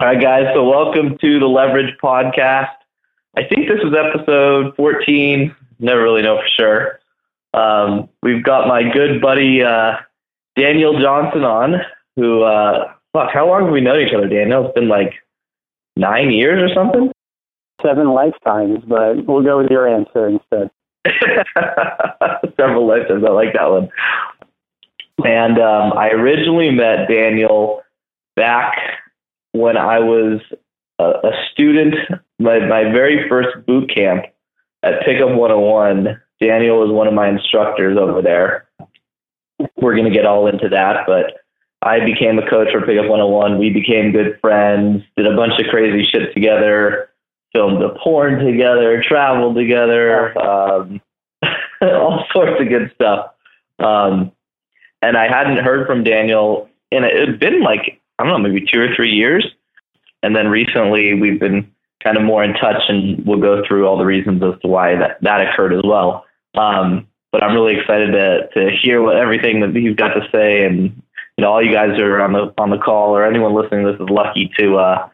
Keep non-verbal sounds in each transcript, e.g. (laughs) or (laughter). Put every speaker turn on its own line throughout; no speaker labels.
All right, guys. So welcome to the Leverage Podcast. I think this is episode 14. Never really know for sure. Um, we've got my good buddy uh, Daniel Johnson on. Who? Uh, fuck, how long have we known each other, Daniel? It's been like nine years or something.
Seven lifetimes, but we'll go with your answer instead. (laughs)
Several lifetimes. I like that one. And um, I originally met Daniel back when I was a, a student, my, my very first boot camp at Pickup 101, Daniel was one of my instructors over there. We're going to get all into that, but I became a coach for Pickup 101. We became good friends, did a bunch of crazy shit together, filmed a porn together, traveled together, um, (laughs) all sorts of good stuff. Um, and I hadn't heard from Daniel, and it had been like I don't know, maybe two or three years. And then recently we've been kind of more in touch and we'll go through all the reasons as to why that, that occurred as well. Um, but I'm really excited to, to hear what everything that he's got to say. And, you know, all you guys are on the, on the call or anyone listening this is lucky to, uh,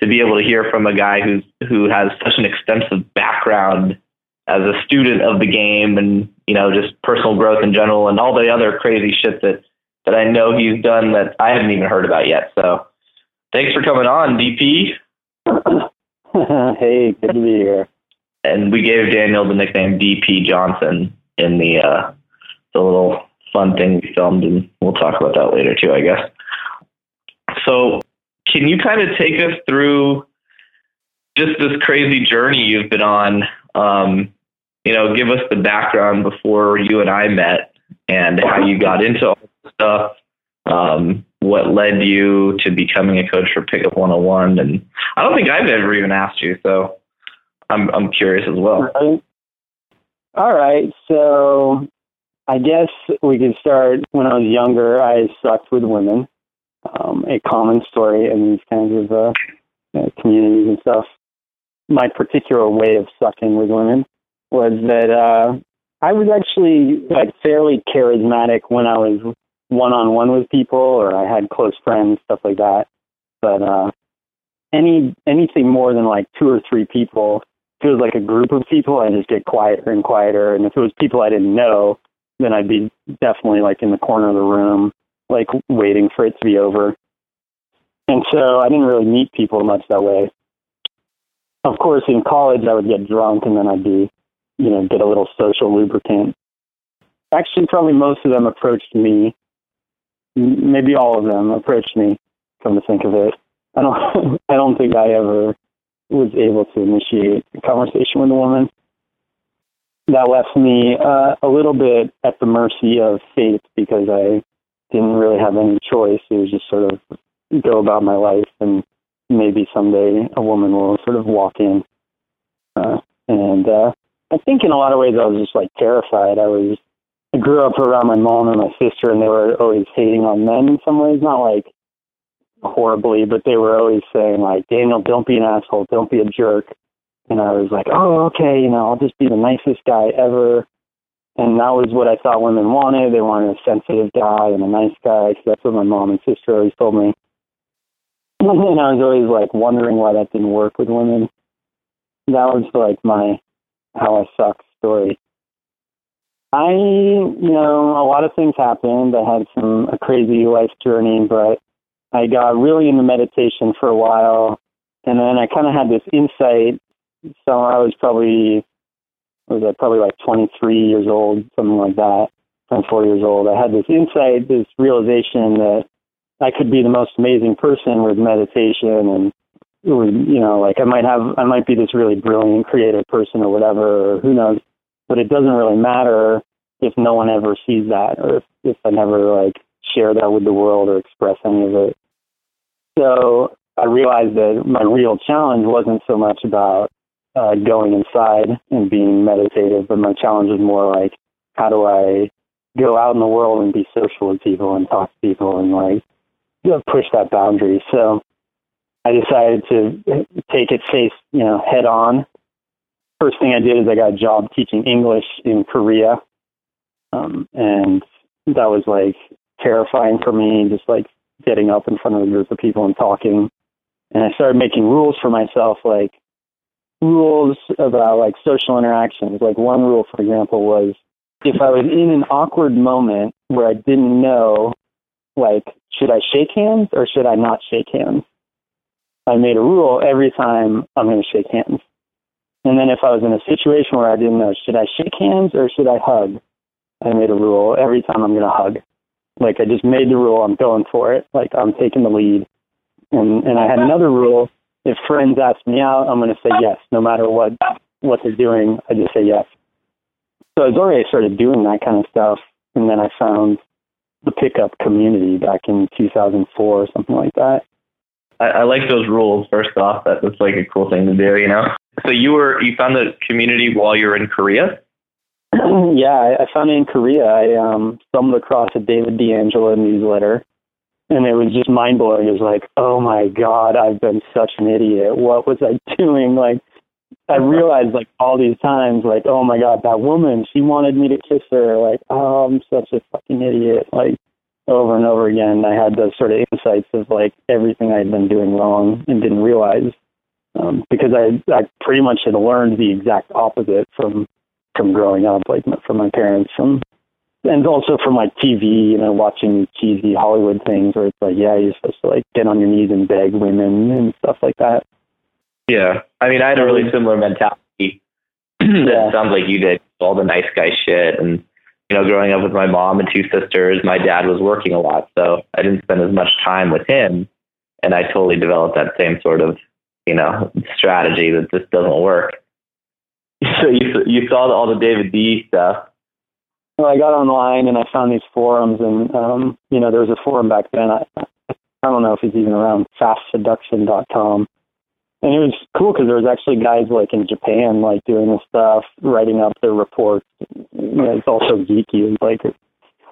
to be able to hear from a guy who's, who has such an extensive background as a student of the game and, you know, just personal growth in general and all the other crazy shit that, that I know he's done that I haven't even heard about yet. So thanks for coming on, DP. (laughs)
hey, good to be here.
And we gave Daniel the nickname DP Johnson in the uh, the little fun thing we filmed, and we'll talk about that later too, I guess. So, can you kind of take us through just this crazy journey you've been on? Um, you know, give us the background before you and I met and how you got into all stuff. Um, what led you to becoming a coach for Pickup 101? And I don't think I've ever even asked you, so I'm I'm curious as well.
All right, so I guess we could start when I was younger. I sucked with women. Um, a common story in these kinds of uh, uh, communities and stuff. My particular way of sucking with women was that uh, I was actually like fairly charismatic when I was one on one with people or I had close friends, stuff like that. But uh any anything more than like two or three people, if it was like a group of people, I just get quieter and quieter. And if it was people I didn't know, then I'd be definitely like in the corner of the room, like waiting for it to be over. And so I didn't really meet people much that way. Of course, in college, I would get drunk and then I'd be, you know, get a little social lubricant. Actually, probably most of them approached me maybe all of them approached me. Come to think of it, I don't. (laughs) I don't think I ever was able to initiate a conversation with a woman. That left me uh, a little bit at the mercy of fate because I didn't really have any choice. It was just sort of go about my life, and maybe someday a woman will sort of walk in. Uh, and uh, I think in a lot of ways I was just like terrified. I was I grew up around my mom and my sister, and they were always hating on men in some ways, not like horribly, but they were always saying like, Daniel, don't be an asshole, don't be a jerk. And I was like, oh, okay, you know, I'll just be the nicest guy ever. And that was what I thought women wanted. They wanted a sensitive guy and a nice guy. So that's what my mom and sister always told me. (laughs) And I was always like wondering why that didn't work with women. That was like my how I suck story. I, you know, a lot of things happened. I had some a crazy life journey, but I got really into meditation for a while, and then I kind of had this insight. So I was probably was I probably like 23 years old, something like that, 24 years old. I had this insight, this realization that I could be the most amazing person with meditation, and it was, you know, like I might have, I might be this really brilliant, creative person or whatever, or who knows but it doesn't really matter if no one ever sees that or if, if I never like share that with the world or express any of it. So I realized that my real challenge wasn't so much about uh, going inside and being meditative, but my challenge was more like, how do I go out in the world and be social with people and talk to people and like you know, push that boundary. So I decided to take it face, you know, head on first thing I did is I got a job teaching English in Korea. Um, and that was like terrifying for me, just like getting up in front of a group of people and talking. And I started making rules for myself, like rules about like social interactions. Like one rule, for example, was if I was in an awkward moment where I didn't know, like, should I shake hands or should I not shake hands? I made a rule every time I'm going to shake hands. And then if I was in a situation where I didn't know, should I shake hands or should I hug? I made a rule every time I'm going to hug. Like I just made the rule, I'm going for it. Like I'm taking the lead. And and I had another rule. If friends ask me out, I'm going to say yes, no matter what what they're doing. I just say yes. So I was already started doing that kind of stuff, and then I found the pickup community back in 2004 or something like that.
I, I like those rules. First off, that, that's like a cool thing to do, you know. So you were you found the community while you were in Korea. (clears throat)
yeah, I, I found it in Korea. I um, stumbled across a David D'Angelo newsletter, and it was just mind blowing. It was like, oh my god, I've been such an idiot. What was I (laughs) doing? Like, I realized like all these times, like, oh my god, that woman, she wanted me to kiss her. Like, oh, I'm such a fucking idiot. Like, over and over again, I had those sort of insights of like everything I'd been doing wrong and didn't realize. Um, because I I pretty much had learned the exact opposite from from growing up, like from my parents, from and also from like TV, you know, watching cheesy Hollywood things where it's like, yeah, you're supposed to like get on your knees and beg women and stuff like that.
Yeah, I mean, I had a really similar mentality. (clears throat) that sounds like you did all the nice guy shit, and you know, growing up with my mom and two sisters, my dad was working a lot, so I didn't spend as much time with him, and I totally developed that same sort of, you know, strategy that just doesn't work. So you you saw all the David D stuff.
Well, I got online and I found these forums, and um, you know, there was a forum back then. I, I don't know if it's even around, fastseduction.com and it was cool because there was actually guys like in Japan like doing this stuff, writing up their reports. You know, it's also geeky. Like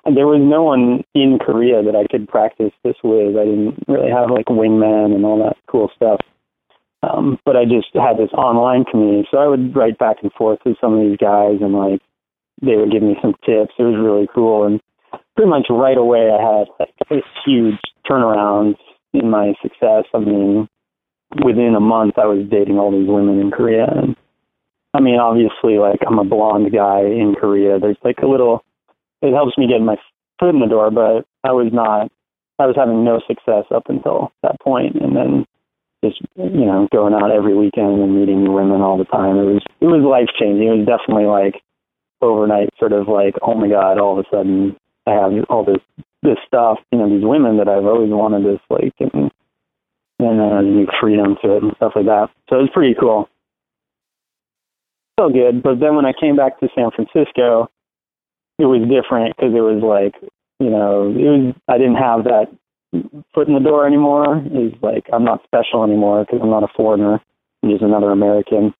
there was no one in Korea that I could practice this with. I didn't really have like wingman and all that cool stuff. Um, but I just had this online community, so I would write back and forth with some of these guys, and like they would give me some tips. It was really cool, and pretty much right away I had like a huge turnaround in my success. I mean, within a month I was dating all these women in Korea. And I mean obviously like I'm a blonde guy in Korea. There's like a little it helps me get my foot in the door but I was not I was having no success up until that point. And then just you know going out every weekend and meeting new women all the time. It was it was life changing it was definitely like overnight sort of like oh my god all of a sudden I have all this this stuff you know these women that I've always wanted this like and and uh, new freedom to it and stuff like that. So it was pretty cool. So good. But then when I came back to San Francisco, it was different because it was like, you know, it was I didn't have that foot in the door anymore. It was like I'm not special anymore because I'm not a foreigner. I'm just another American.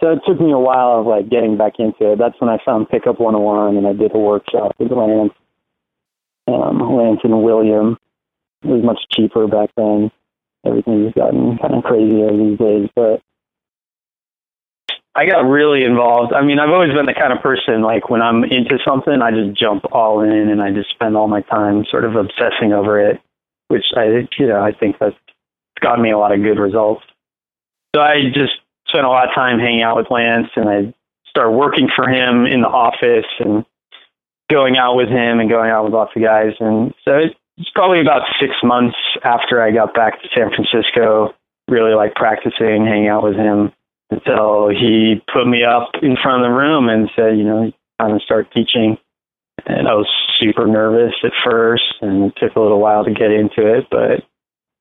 So it took me a while of like getting back into it. That's when I found Pickup 101 and I did a workshop with Lance, um, Lance and William. It was much cheaper back then everything's gotten kind of crazier these days. But I got really involved. I mean, I've always been the kind of person like when I'm into something, I just jump all in and I just spend all my time sort of obsessing over it, which I, you know, I think that's gotten me a lot of good results. So I just spent a lot of time hanging out with Lance and I started working for him in the office and going out with him and going out with lots of guys. And so it, it's probably about six months after I got back to San Francisco, really like practicing, hanging out with him until he put me up in front of the room and said, you know, I'm going to start teaching. And I was super nervous at first and it took a little while to get into it, but.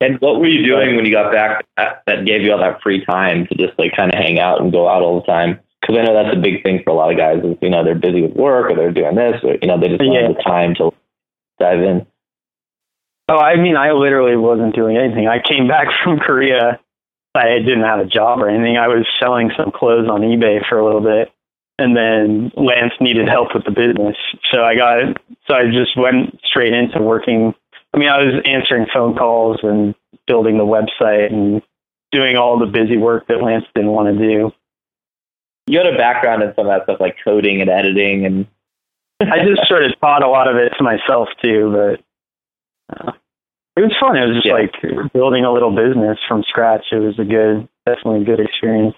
And what were you doing when you got back that gave you all that free time to just like kind of hang out and go out all the time? Because I know that's a big thing for a lot of guys is, you know, they're busy with work or they're doing this or, you know, they just don't yeah. have the time to dive in.
Oh, I mean, I literally wasn't doing anything. I came back (laughs) from Korea. I didn't have a job or anything. I was selling some clothes on eBay for a little bit. And then Lance needed help with the business. So I got, so I just went straight into working. I mean, I was answering phone calls and building the website and doing all the busy work that Lance didn't want to do.
You had a background in some of that stuff like coding and editing and
I just sort of taught a lot of it to myself too, but uh, it was fun. It was just
Yeah.
like building a little business from scratch. It was a good, definitely a good experience.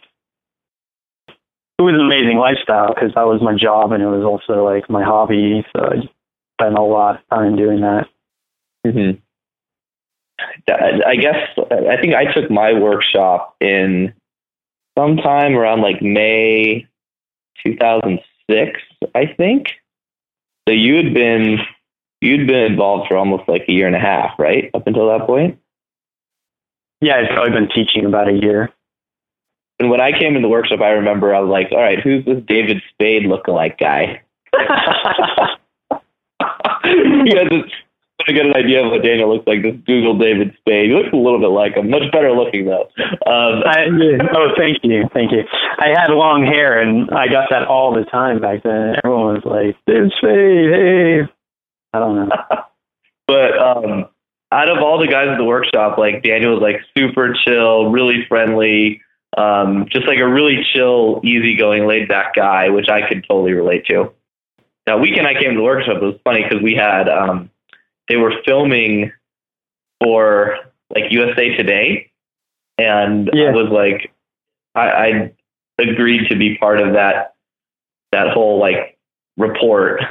It was an amazing lifestyle because that was my job and it was also like my hobby. So I spent a lot of time doing that.
Mm-hmm. I guess I think I took my workshop in sometime around like May 2006, I think. So you had been you'd been involved for almost like a year and a half, right? Up until that point.
Yeah, I've probably been teaching about a year.
And when I came in the workshop, I remember I was like, "All right, who's this David Spade lookalike guy?" (laughs) (laughs) you guys just to get an idea of what Daniel looks like. Just Google David Spade. He looks a little bit like him. Much better looking though. Um,
I, oh, thank you, thank you. I had long hair, and I got that all the time back then. Everyone was like, "David Spade, hey." I don't know. (laughs)
but um, out of all the guys at the workshop, like Daniel was like super chill, really friendly, um, just like a really chill, easygoing, laid back guy, which I could totally relate to. That weekend I came to the workshop, it was funny because we had um, they were filming for like USA Today, and
Yeah.
I was like, I, I agreed to be part of that that whole like report.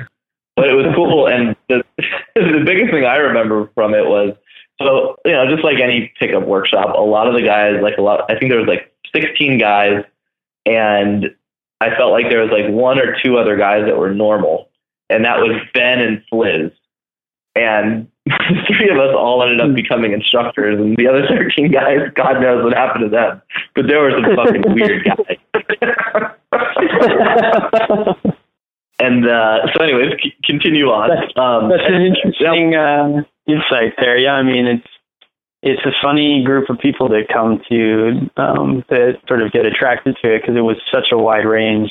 But it was cool, and the (laughs) the biggest thing I remember from it was so you know just like any pickup workshop, a lot of the guys like a lot. I think there was like 16 guys, and I felt like there was like one or two other guys that were normal, and that was Ben and Fliz. And the (laughs) three of us all ended up hmm. becoming instructors, and the other 13 guys, God knows what happened to them. But there were some fucking weird (laughs) guys. And uh, so, anyways, c- continue on.
That's-
Um,
That's an interesting uh, insight there. Yeah, I mean it's it's a funny group of people that come to um, that sort of get attracted to it because it was such a wide range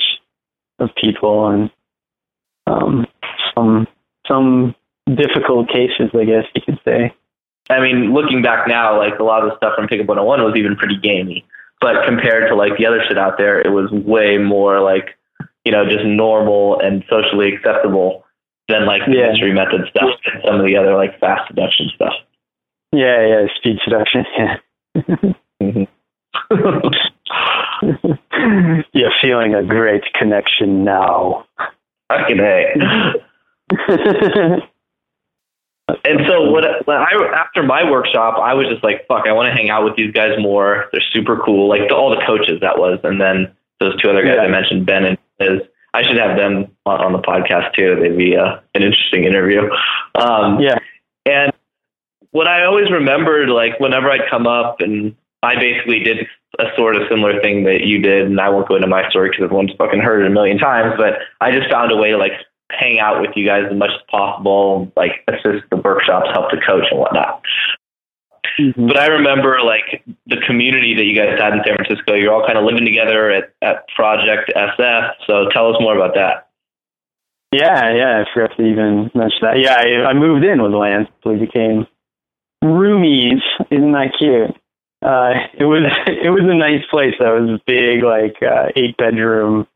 of people and um, some some difficult cases, I guess you could say.
I mean, looking back now, like a lot of the stuff from Pickup 101 was even pretty gamey. But compared to like the other shit out there, it was way more like, you know, just normal and socially acceptable than like the
Yeah.
mystery method stuff and some of the other like fast seduction stuff.
Yeah, yeah, speed seduction. (laughs) Yeah. Mm-hmm. (laughs) yeah, feeling a great connection now.
Fucking A. (laughs) And so what I after my workshop, I was just like, fuck, I want to hang out with these guys more. They're super cool. Like the, all the coaches that was, and then those two other guys
Yeah.
I mentioned, Ben and Liz. I should have them on, on the podcast too. They'd be uh, an interesting interview. Um,
yeah.
and what I always remembered, like whenever I'd come up, and I basically did a sort of similar thing that you did, and I won't go into my story because everyone's fucking heard it a million times. But I just found a way to like hang out with you guys as much as possible, like assist the workshops, help the coach and whatnot.
Mhm.
But I remember like the community that you guys had in San Francisco. You're all kind of living together at, at Project SF. So tell us more about that.
Yeah, yeah, I forgot to even mention that. Yeah, I, I moved in with Lance. We became roomies. Isn't that cute? Uh, it was (laughs) it was a nice place. That was big, like uh, eight bedroom,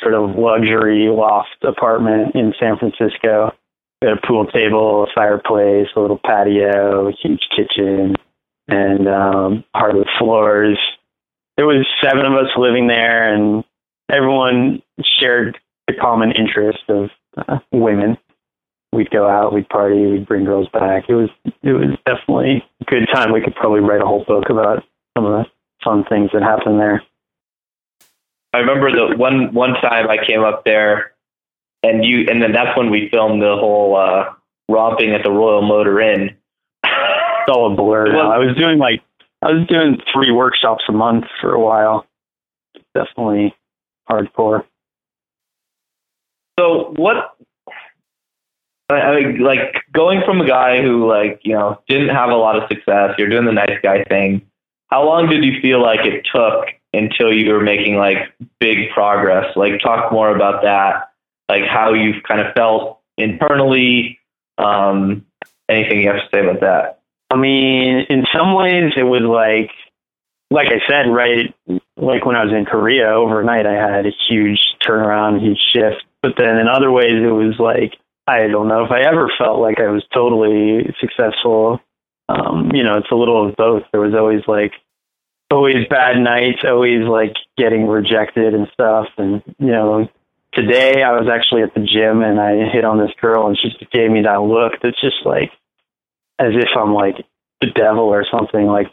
sort of luxury loft apartment in San Francisco. A pool table, a fireplace, a little patio, a huge kitchen, and um, hardwood floors. There was seven of us living there, and everyone shared the common interest of uh, women. We'd go out, we'd party, we'd bring girls back. It was it was definitely a good time. We could probably write a whole book about some of the fun things that happened there.
I remember the one one time I came up there, and you, and then that's when we filmed the whole uh, romping at the Royal Motor Inn. (laughs)
It's all a blur now. I was doing like I was doing three workshops a month for a while. Definitely hardcore.
So what? I, like going from a guy who like you know didn't have a lot of success. You're doing the nice guy thing. How long did you feel like it took until you were making like big progress? Like talk more about that. Like how you've kind of felt internally. Um, anything you have to say about that?
I mean, in some ways, it was like, like I said, right, like when I was in Korea overnight, I had a huge turnaround, huge shift. But then in other ways, it was like, I don't know if I ever felt like I was totally successful um, you know, it's a little of both. There was always like always bad nights, always like getting rejected and stuff. And you know, today I was actually at the gym and I hit on this girl and she just gave me that look that's just like as if I'm like the devil or something. Like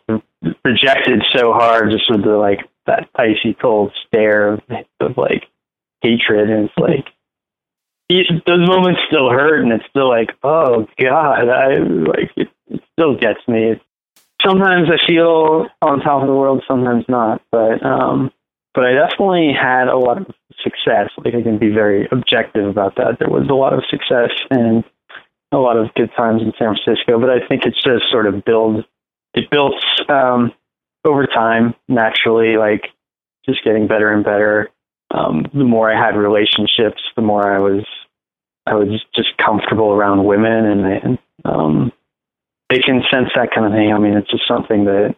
rejected so hard, just with the like that icy cold stare of, of like hatred, and it's like those moments still hurt, and it's still like, oh god, I like it, it still gets me. Sometimes I feel on top of the world, sometimes not, but um, but I definitely had a lot of success. Like I can be very objective about that. There was a lot of success and a lot of good times in San Francisco, but I think it's just sort of build. It built um, over time naturally, like just getting better and better. Um, the more I had relationships, the more I was I was just comfortable around women, and, they, um, they can sense that kind of thing. I mean, it's just something that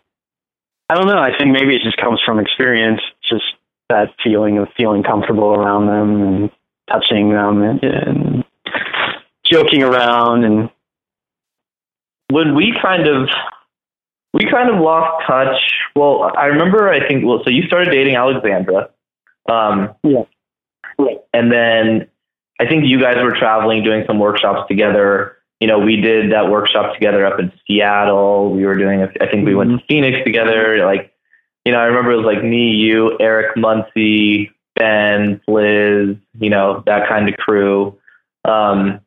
I don't know. I think maybe it just comes from experience, just that feeling of feeling comfortable around them and touching them and, and joking around and
when we kind of we kind of lost touch. Well, I remember I think well, so you started dating Alexandra.
Um, yeah.
And then I think you guys were traveling, doing some workshops together. You know, we did that workshop together up in Seattle. We were doing, I think we went to mm-hmm. Phoenix together. Like, you know, I remember it was like me, you, Eric Muncie, Ben, Liz, you know, that kind of crew. Um,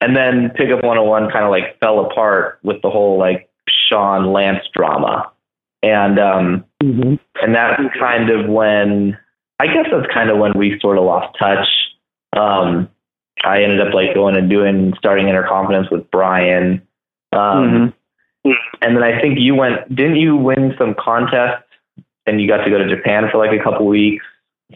and then Pickup 101 kind of like fell apart with the whole like Sean Lance drama. And um mm-hmm. and that's kind of when I guess that's kind of when we sort of lost touch. Um I ended up like going and doing starting inner confidence with Brian. Um mm-hmm. and then I think you went didn't you win some contest and you got to go to Japan for like a couple weeks?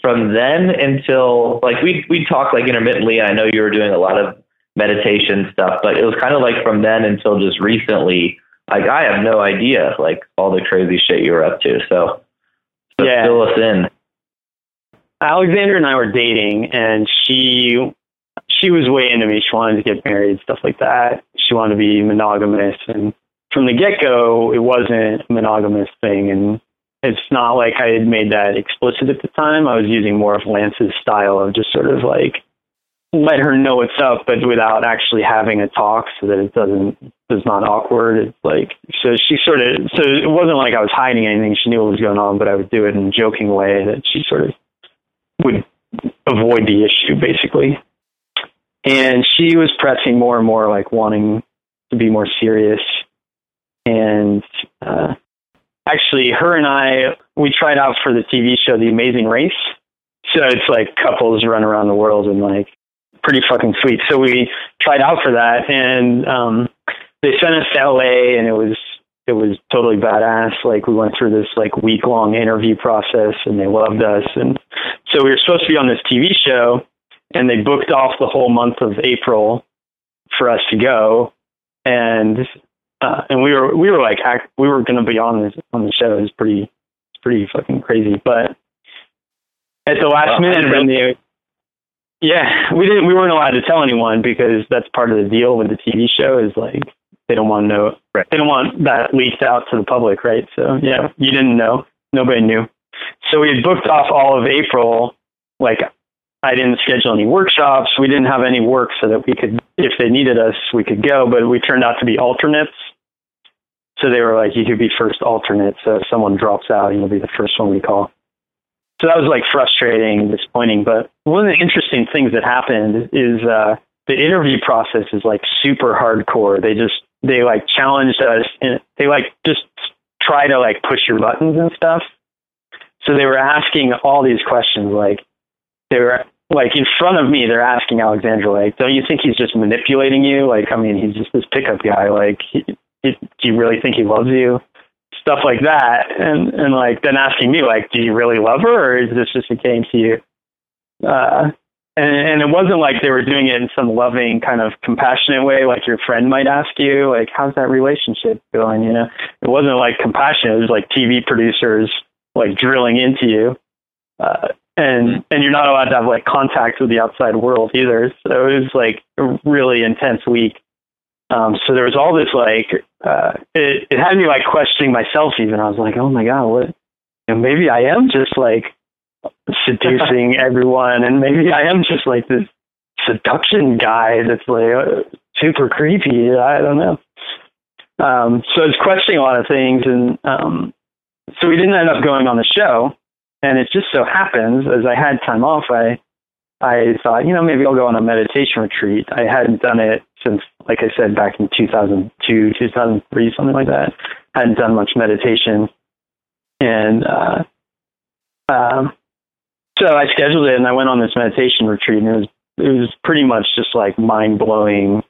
From then until like we we talked like intermittently, I know you were doing a lot of meditation stuff, but it was kind of like from then until just recently like I have no idea like all the crazy shit you were up to. So, so yeah. fill us in.
Alexandra and I were dating, and she she was way into me. She wanted to get married, stuff like that. She wanted to be monogamous, and from the get go, it wasn't a monogamous thing. And it's not like I had made that explicit at the time. I was using more of Lance's style of just sort of like let her know what's up, but without actually having a talk so that it doesn't is not awkward. It's like so she sort of so it wasn't like I was hiding anything. She knew what was going on, but I would do it in a joking way that she sort of would avoid the issue basically. And she was pressing more and more, like wanting to be more serious. And uh, actually, her and I we tried out for the TV show The Amazing Race. So it's like couples run around the world and like pretty fucking sweet. So we tried out for that, and um, they sent us to LA, and it was it was totally badass. Like we went through this like week long interview process, and they loved us. And so we were supposed to be on this TV show, and they booked off the whole month of April for us to go, and uh, and we were we were like act, we were going to be on this on the show. It was pretty pretty fucking crazy, but at the last minute when they yeah, we didn't. We weren't allowed to tell anyone because that's part of the deal with the TV show. Is like they don't want to know. Right. They don't want that leaked out to the public, right? So yeah, you didn't know. Nobody knew. So we had booked off all of April. Like I didn't schedule any workshops. We didn't have any work so that we could, if they needed us, we could go. But we turned out to be alternates. So they were like, you could be first alternate. So if someone drops out, you'll be the first one we call so that was like frustrating, and disappointing. But one of the interesting things that happened is uh, the interview process is like super hardcore. They just they like challenged us and they like just try to like push your buttons and stuff. So they were asking all these questions like they were like in front of me they're asking Alexandra like don't you think he's just manipulating you like I mean he's just this pickup guy like he, he, do you really think he loves you stuff like that, and and like then asking me like, do you really love her, or is this just a game to you? Uh, and, and it wasn't like they were doing it in some loving kind of compassionate way, like your friend might ask you, like, how's that relationship going? You know, it wasn't like compassionate. It was like TV producers like drilling into you. Uh, and and you're not allowed to have like contact with the outside world either. So it was like a really intense week. Um, so there was all this like, uh, it, it had me like questioning myself even. I was like, oh my God, what, you know, maybe I am just like seducing (laughs) everyone and maybe I am just like this seduction guy that's like uh, super creepy. I don't know. Um, so I was questioning a lot of things and, um, so we didn't end up going on the show and it just so happens as I had time off, I, I thought, you know, maybe I'll go on a meditation retreat. I hadn't done it since, like I said, back in 2002, 2003, something like that. Hadn't done much meditation. And uh, um, so I scheduled it and I went on this meditation retreat and it was, it was pretty much just like mind blowing,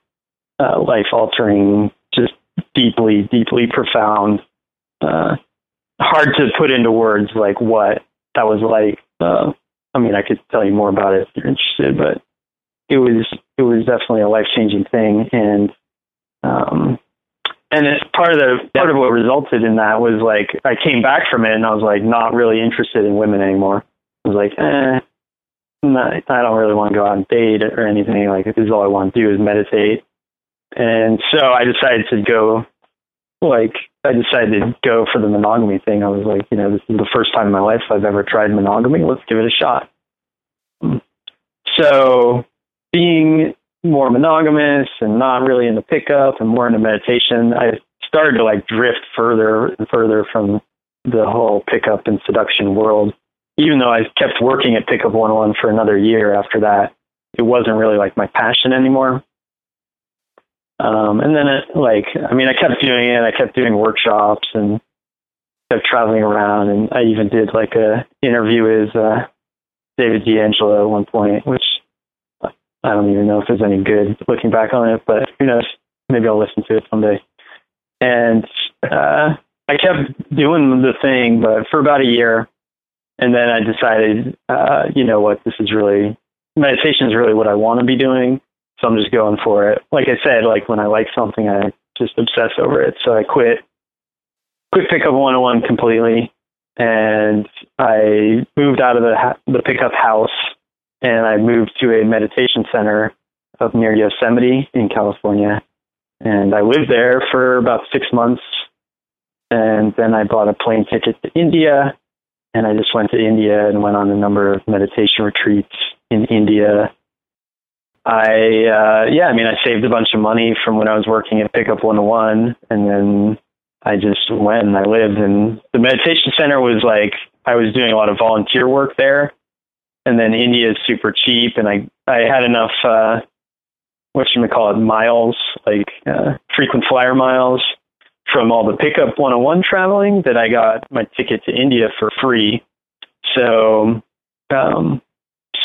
uh, life altering, just deeply, deeply profound. Uh, hard to put into words like what that was like. Uh, I mean, I could tell you more about it if you're interested, but it was it was definitely a life changing thing, and um, and it, part of the part of what resulted in that was like I came back from it and I was like not really interested in women anymore. I was like, eh, not, I don't really want to go out and date or anything. Like this is all I want to do is meditate, and so I decided to go like I decided to go for the monogamy thing. I was like, you know, this is the first time in my life I've ever tried monogamy. Let's give it a shot. So, being more monogamous and not really into pickup and more into meditation, I started to like drift further and further from the whole pickup and seduction world. Even though I kept working at Pickup 101 for another year after that, it wasn't really like my passion anymore. Um, and then it like, I mean, I kept doing it. I kept doing workshops and kept traveling around. And I even did like a interview with uh, David D'Angelo at one point, which I don't even know if it's any good looking back on it, but who knows? Maybe I'll listen to it someday. And uh, I kept doing the thing, but for about a year. And then I decided, uh, you know what, this is really, meditation is really what I want to be doing. So I'm just going for it. Like I said, like when I like something, I just obsess over it. So I quit, quit pickup 101 completely, and I moved out of the the pickup house, and I moved to a meditation center up near Yosemite in California, and I lived there for about six months, and then I bought a plane ticket to India, and I just went to India and went on a number of meditation retreats in India. I uh yeah, I mean I saved a bunch of money from when I was working at Pickup 101 and then I just went and I lived. And the meditation center was like I was doing a lot of volunteer work there. And then India is super cheap and I I had enough uh what should we call it miles, like uh frequent flyer miles from all the Pickup 101 traveling that I got my ticket to India for free. So um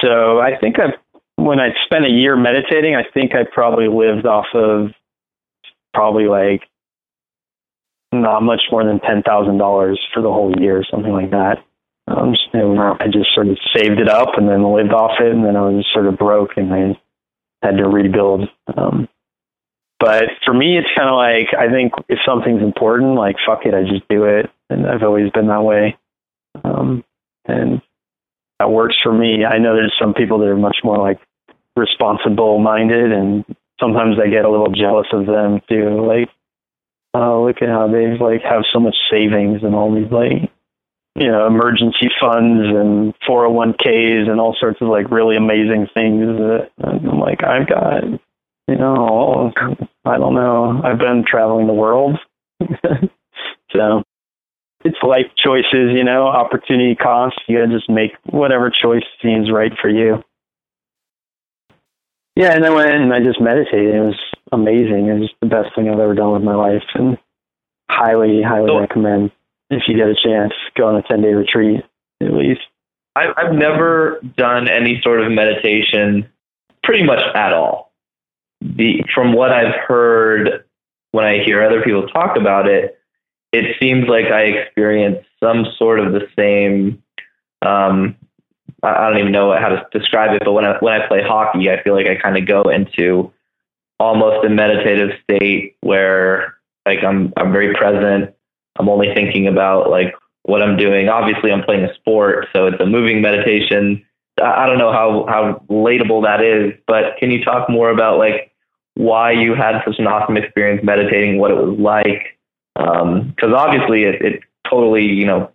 so I think I've when I spent a year meditating, I think I probably lived off of probably like not much more than ten thousand dollars for the whole year, something like that. Um, and I just sort of saved it up and then lived off it, and then I was sort of broke and I had to rebuild. Um, but for me, it's kind of like I think if something's important, like fuck it, I just do it, and I've always been that way. Um, and that works for me. I know there's some people that are much more like responsible minded and sometimes I get a little jealous of them too. Like, oh, look at how they've like have so much savings and all these like, you know, emergency funds and 401ks and all sorts of like really amazing things that I'm like, I've got, you know, I don't know. I've been traveling the world. (laughs) so it's life choices, you know, opportunity costs. You gotta just make whatever choice seems right for you. Yeah, and I went and I just meditated. It was amazing. It was the best thing I've ever done with my life, and highly, highly so, recommend if you get a chance, go on a ten day retreat at least.
I, I've never done any sort of meditation, pretty much at all. The from what I've heard when I hear other people talk about it, it seems like I experience some sort of the same um, I don't even know how to describe it, but when I when I play hockey, I feel like I kind of go into almost a meditative state where like I'm I'm very present. I'm only thinking about like what I'm doing. Obviously, I'm playing a sport, so it's a moving meditation. I don't know how how relatable that is, but can you talk more about like why you had such an awesome experience meditating, what it was like. Because um, obviously, it, it totally, you know,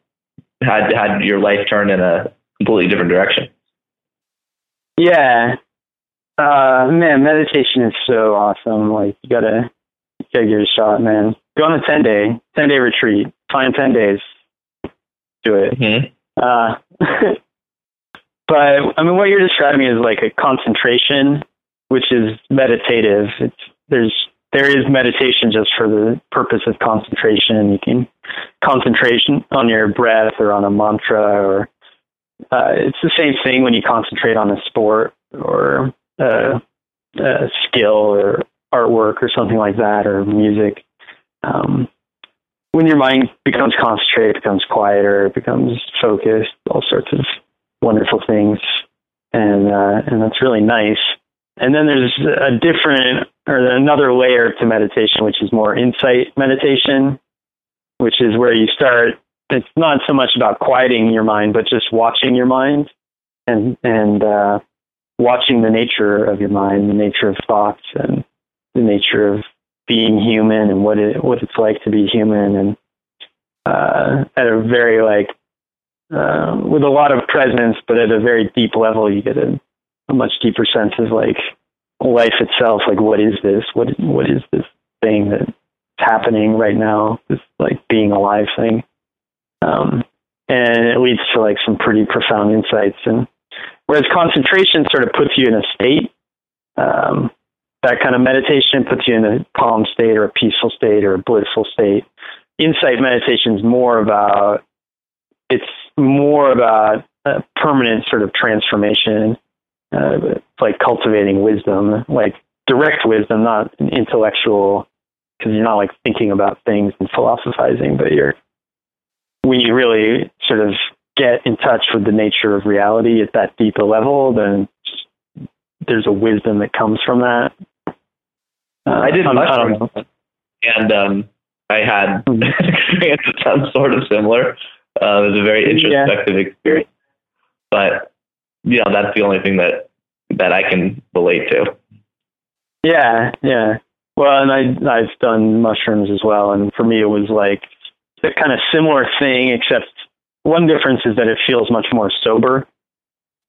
had had your life turned in a completely different direction.
Yeah, uh, man, meditation is so awesome. Like you gotta, gotta give it a shot, man. Go on a ten day, ten day retreat. Find ten days. Do it.
Mm-hmm.
Uh, (laughs) but I mean, what you're describing is like a concentration, which is meditative. It's there's there is meditation just for the purpose of concentration. You can concentration on your breath or on a mantra, or uh, it's the same thing when you concentrate on a sport or a, a skill or artwork or something like that, or music. Um, when your mind becomes concentrated, it becomes quieter, it becomes focused, all sorts of wonderful things, and uh, and that's really nice. And then there's a different or another layer to meditation, which is more insight meditation, which is where you start. It's not so much about quieting your mind, but just watching your mind and and uh, watching the nature of your mind, the nature of thoughts, and the nature of being human and what it what it's like to be human, and uh, at a very like uh, with a lot of presence, but at a very deep level, you get a, a much deeper sense of like life itself. Like, what is this? What what is this thing that's happening right now? This like being alive thing. Um, and it leads to like some pretty profound insights. And whereas concentration sort of puts you in a state, um, that kind of meditation puts you in a calm state or a peaceful state or a blissful state. Insight meditation is more about it's more about a permanent sort of transformation uh, like cultivating wisdom, like direct wisdom, not intellectual, because you're not like thinking about things and philosophizing, but you're when you really sort of get in touch with the nature of reality at that deeper level, then there's a wisdom that comes from that.
Uh, I did mushrooms, and um, I had an (laughs) experience that sounds sort of similar. Uh, it was a very introspective yeah. experience, but you know, that's the only thing that that I can relate to.
Yeah, yeah. Well, and I I've done mushrooms as well, and for me it was like a kind of similar thing, except one difference is that it feels much more sober.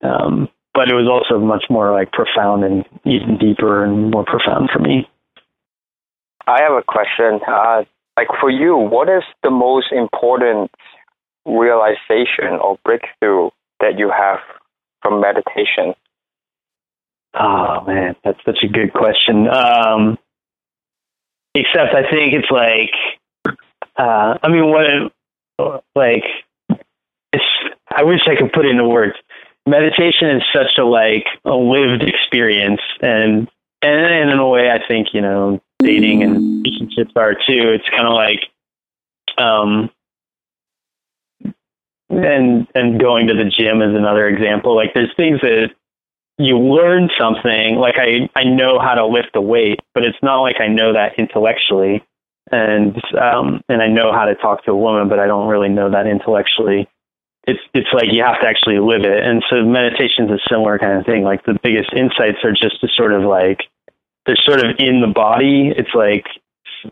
Um, but it was also much more like profound and even deeper and more profound for me.
I have a question. Uh, like for you, what is the most important realization or breakthrough that you have from meditation?
Oh man, that's such a good question. Um, except I think it's like, uh, I mean, what, like, it's, I wish I could put it into words. Meditation is such a like a lived experience, and and in a way, I think you know, dating and relationships are too. It's kind of like, um, and and going to the gym is another example. Like there's things that you learn something. Like I I know how to lift a weight, but it's not like I know that intellectually. And um and I know how to talk to a woman, but I don't really know that intellectually. It's it's like you have to actually live it. And so meditation is a similar kind of thing. Like the biggest insights are just to sort of like they're sort of in the body. It's like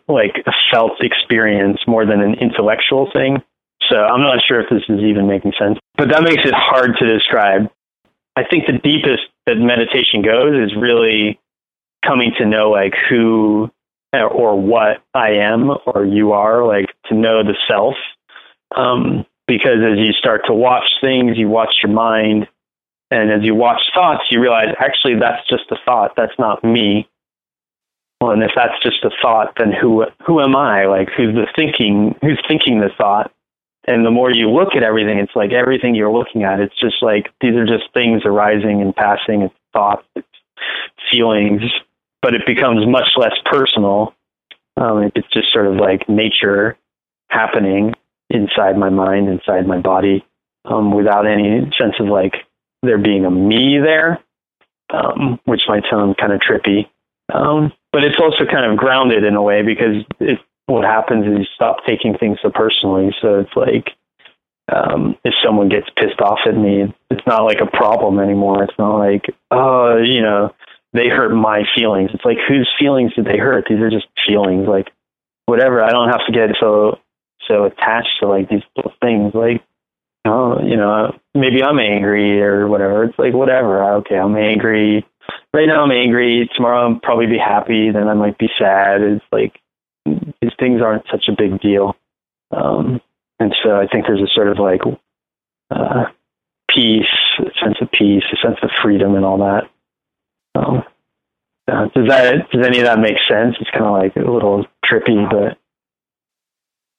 like a felt experience more than an intellectual thing. So I'm not sure if this is even making sense, but that makes it hard to describe. I think the deepest that meditation goes is really coming to know like who or what I am or you are, like to know the self. Um, because as you start to watch things, you watch your mind, and as you watch thoughts, you realize actually that's just a thought. That's not me. Well, and if that's just a thought, then who who am I? Like who's the thinking? Who's thinking the thought? and the more you look at everything, it's like everything you're looking at, it's just like these are just things arising and passing, it's thoughts, feelings, but it becomes much less personal. Um, it's just sort of like nature happening inside my mind, inside my body, um, without any sense of like there being a me there, um, which might sound kind of trippy. Um, but it's also kind of grounded in a way because it, what happens is you stop taking things so personally. So it's like um, if someone gets pissed off at me, it's not like a problem anymore. It's not like, oh, you know, they hurt my feelings. It's like whose feelings did they hurt? These are just feelings. Like whatever. I don't have to get so so attached to like these little things. Like oh, you know, maybe I'm angry or whatever. It's like whatever. Okay, I'm angry. Right now I'm angry. Tomorrow I'll probably be happy. Then I might be sad. It's like these things aren't such a big deal. Um, and so I think there's a sort of like uh, peace, a sense of peace, a sense of freedom, and all that. Um, uh, does that does any of that make sense? It's kind of like a little trippy, but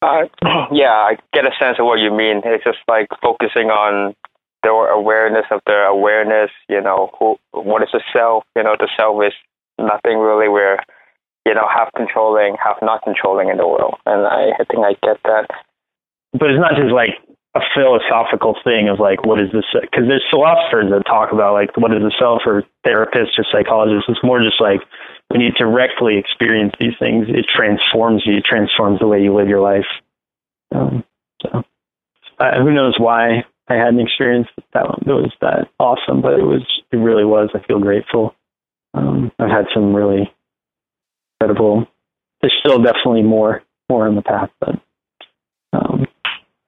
uh, (clears throat) yeah, I get a sense of what you mean. It's just like focusing on the awareness of their awareness. You know, who, what is the self? You know, the self is nothing really. We're, you know, half controlling, half not controlling in the world, and I, I think I get that.
But it's not just like a philosophical thing of like what is this because there's philosophers that talk about like what is the self or therapists or psychologists it's more just like when you directly experience these things it transforms you it transforms the way you live your life um, so uh, who knows why i hadn't experienced that one it was that awesome but it was it really was i feel grateful um, i've had some really incredible there's still definitely more more in the path but um,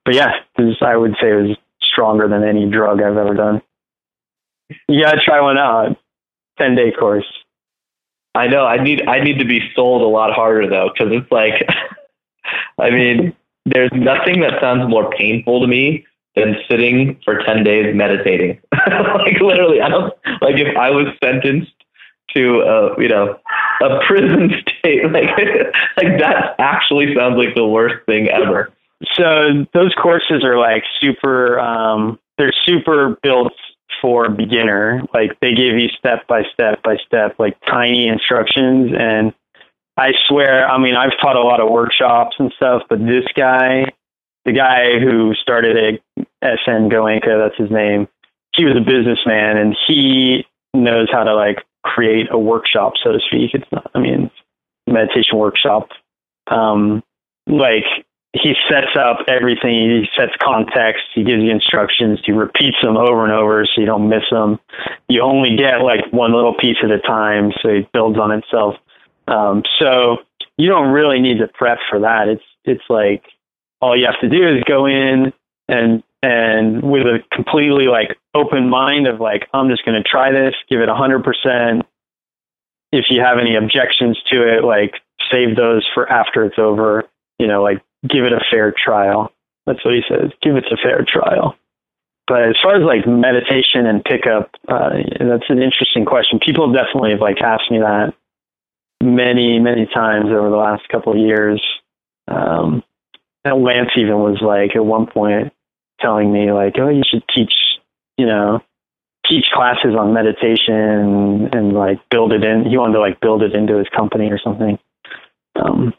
but yeah, this I would say was stronger than any drug I've ever done. You gotta try one out. Ten day course.
I know. I need. I need to be sold a lot harder though, because it's like, (laughs) I mean, there's nothing that sounds more painful to me than sitting for ten days meditating. (laughs) like literally, I don't like if I was sentenced to a you know a (laughs) prison state like (laughs) like that actually sounds like the worst thing ever.
So those courses are like super um they're super built for beginner. Like they give you step by step by step like tiny instructions. And i swear i mean i've taught a lot of workshops and stuff but this guy the guy who started it sn goenka that's his name he was a businessman and he knows how to like create a workshop so to speak it's not i mean meditation workshop um like he sets up everything. He sets context. He gives you instructions. He repeats them over and over so you don't miss them. You only get like one little piece at a time, so it builds on itself. Um, so you don't really need to prep for that. It's it's like all you have to do is go in and and with a completely like open mind of like I'm just going to try this, give it a hundred percent. If you have any objections to it, like save those for after it's over. You know, like give it a fair trial. That's what he says. Give it a fair trial. But as far as like meditation and pickup, uh, that's an interesting question. People definitely have like asked me that many, many times over the last couple of years. Um, and Lance even was like at one point telling me like, oh, you should teach, you know, teach classes on meditation and like build it in. He wanted to like build it into his company or something. Um,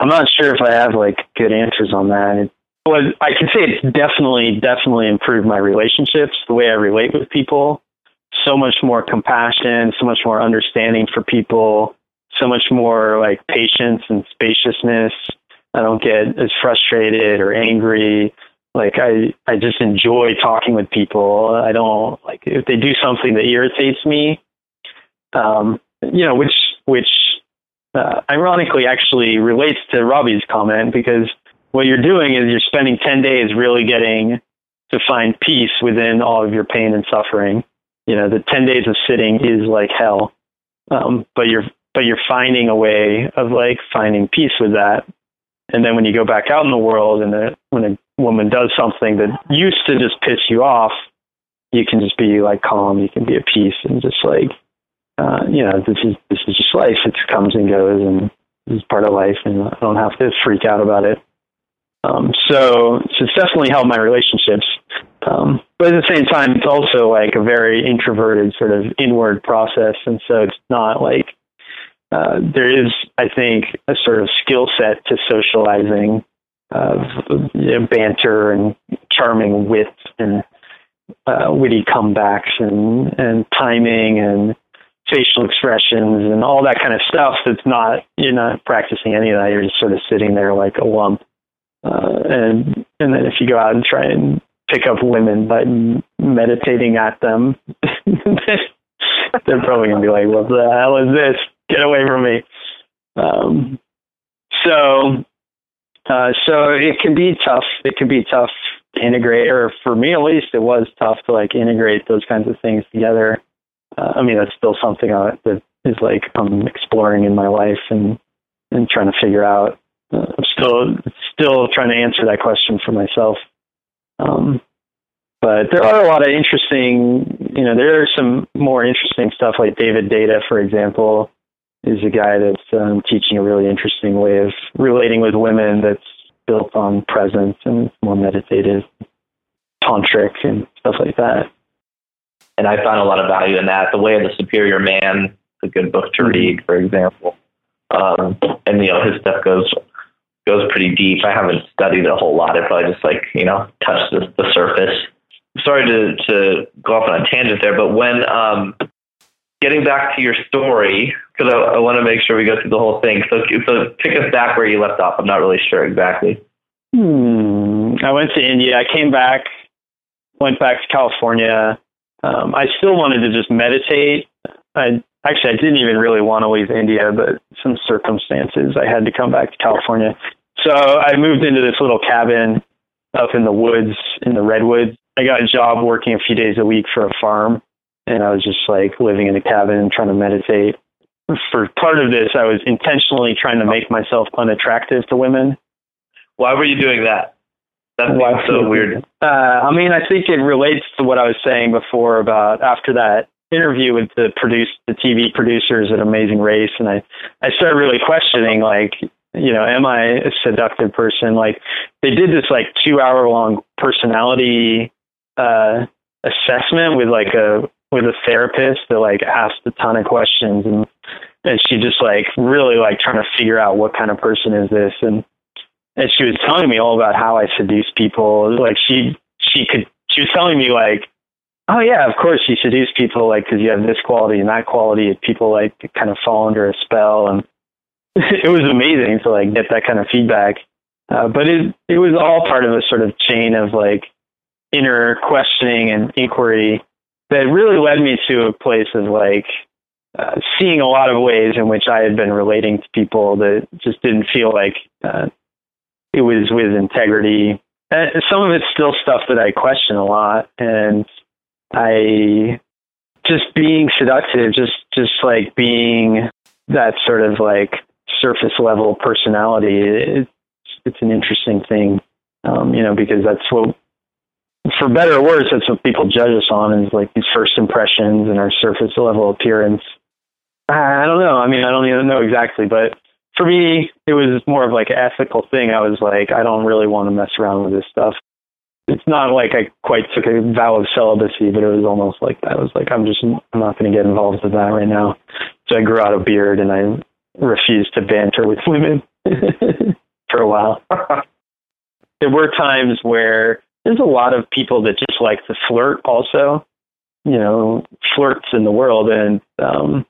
I'm not sure if I have like good answers on that. But I can say it's definitely, definitely improved my relationships, the way I relate with people. So much more compassion, so much more understanding for people, so much more like patience and spaciousness. I don't get as frustrated or angry. Like I, I just enjoy talking with people. I don't like if they do something that irritates me, um, you know, which which uh, ironically actually relates to Robbie's comment because what you're doing is you're spending 10 days really getting to find peace within all of your pain and suffering. You know, the 10 days of sitting is like hell. Um, but you're, but you're finding a way of like finding peace with that. And then when you go back out in the world and the, when a woman does something that used to just piss you off, you can just be like calm, you can be at peace and just like uh, you know, this is this is just life. It comes and goes, and is part of life, and I don't have to freak out about it. Um, so, so it's definitely helped my relationships. Um, but at the same time, it's also like a very introverted sort of inward process, and so it's not like uh, there is, I think, a sort of skill set to socializing of you know, banter and charming wit and uh, witty comebacks and and timing and facial expressions and all that kind of stuff that's not you're not practicing any of that you're just sort of sitting there like a lump uh, and and then if you go out and try and pick up women by meditating at them (laughs) they're probably gonna be like, "What the hell is this? Get away from me!" Um, so, uh, so it can be tough. It can be tough to integrate, or for me at least, it was tough to like integrate those kinds of things together. Uh, I mean, that's still something I, that is like I'm exploring in my life and and trying to figure out. Uh, I'm still still trying to answer that question for myself. Um, but there are a lot of interesting, you know, there are some more interesting stuff like David Deida, for example, is a guy that's um, teaching a really interesting way of relating with women that's built on presence and more meditative, tantric and stuff like that.
And I found a lot of value in that. The Way of the Superior Man is a good book to read, for example. Um, and you know, his stuff goes goes pretty deep. I haven't studied a whole lot. I probably just like you know touched the, the surface. Sorry to to go off on a tangent there, but when um, getting back to your story, because I, I want to make sure we go through the whole thing. So, so pick us back where you left off. I'm not really sure exactly.
Hmm. I went to India. I came back, went back to California. Um, I still wanted to just meditate. I actually I didn't even really want to leave India, but some circumstances I had to come back to California. So I moved into this little cabin up in the woods in the redwoods. I got a job working a few days a week for a farm, and I was just like living in a cabin trying to meditate. For part of this, I was intentionally trying to make myself unattractive to women.
Why were you doing that? That seems so weird.
Uh, I mean, I think it relates to what I was saying before about after that interview with the produce the TV producers at Amazing Race, and I I started really questioning like you know am I a seductive person? Like they did this like two hour long personality uh, assessment with like a with a therapist that like asked a ton of questions and and she just like really like trying to figure out what kind of person is this and and she was telling me all about how I seduce people. Like she she could she was telling me like Oh yeah, of course you seduce people like because you have this quality and that quality. And people like kind of fall under a spell, and (laughs) it was amazing to like get that kind of feedback. Uh, but it it was all part of a sort of chain of like inner questioning and inquiry that really led me to a place of like uh, seeing a lot of ways in which I had been relating to people that just didn't feel like uh, it was with integrity. And some of it's still stuff that I question a lot, and I just being seductive, just just like being that sort of like surface level personality. It's it's an interesting thing, um, you know, because that's what, for better or worse, that's what people judge us on is like these first impressions and our surface level appearance. I don't know. I mean, I don't even know exactly, but for me, it was more of like an ethical thing. I was like, I don't really want to mess around with this stuff it's not like I quite took a vow of celibacy, but it was almost like that. I was like, I'm just, I'm not going to get involved with that right now. So I grew out a beard and I refused to banter with women (laughs) for a while. (laughs) there were times where there's a lot of people that just like to flirt also, you know, flirts in the world. And, um,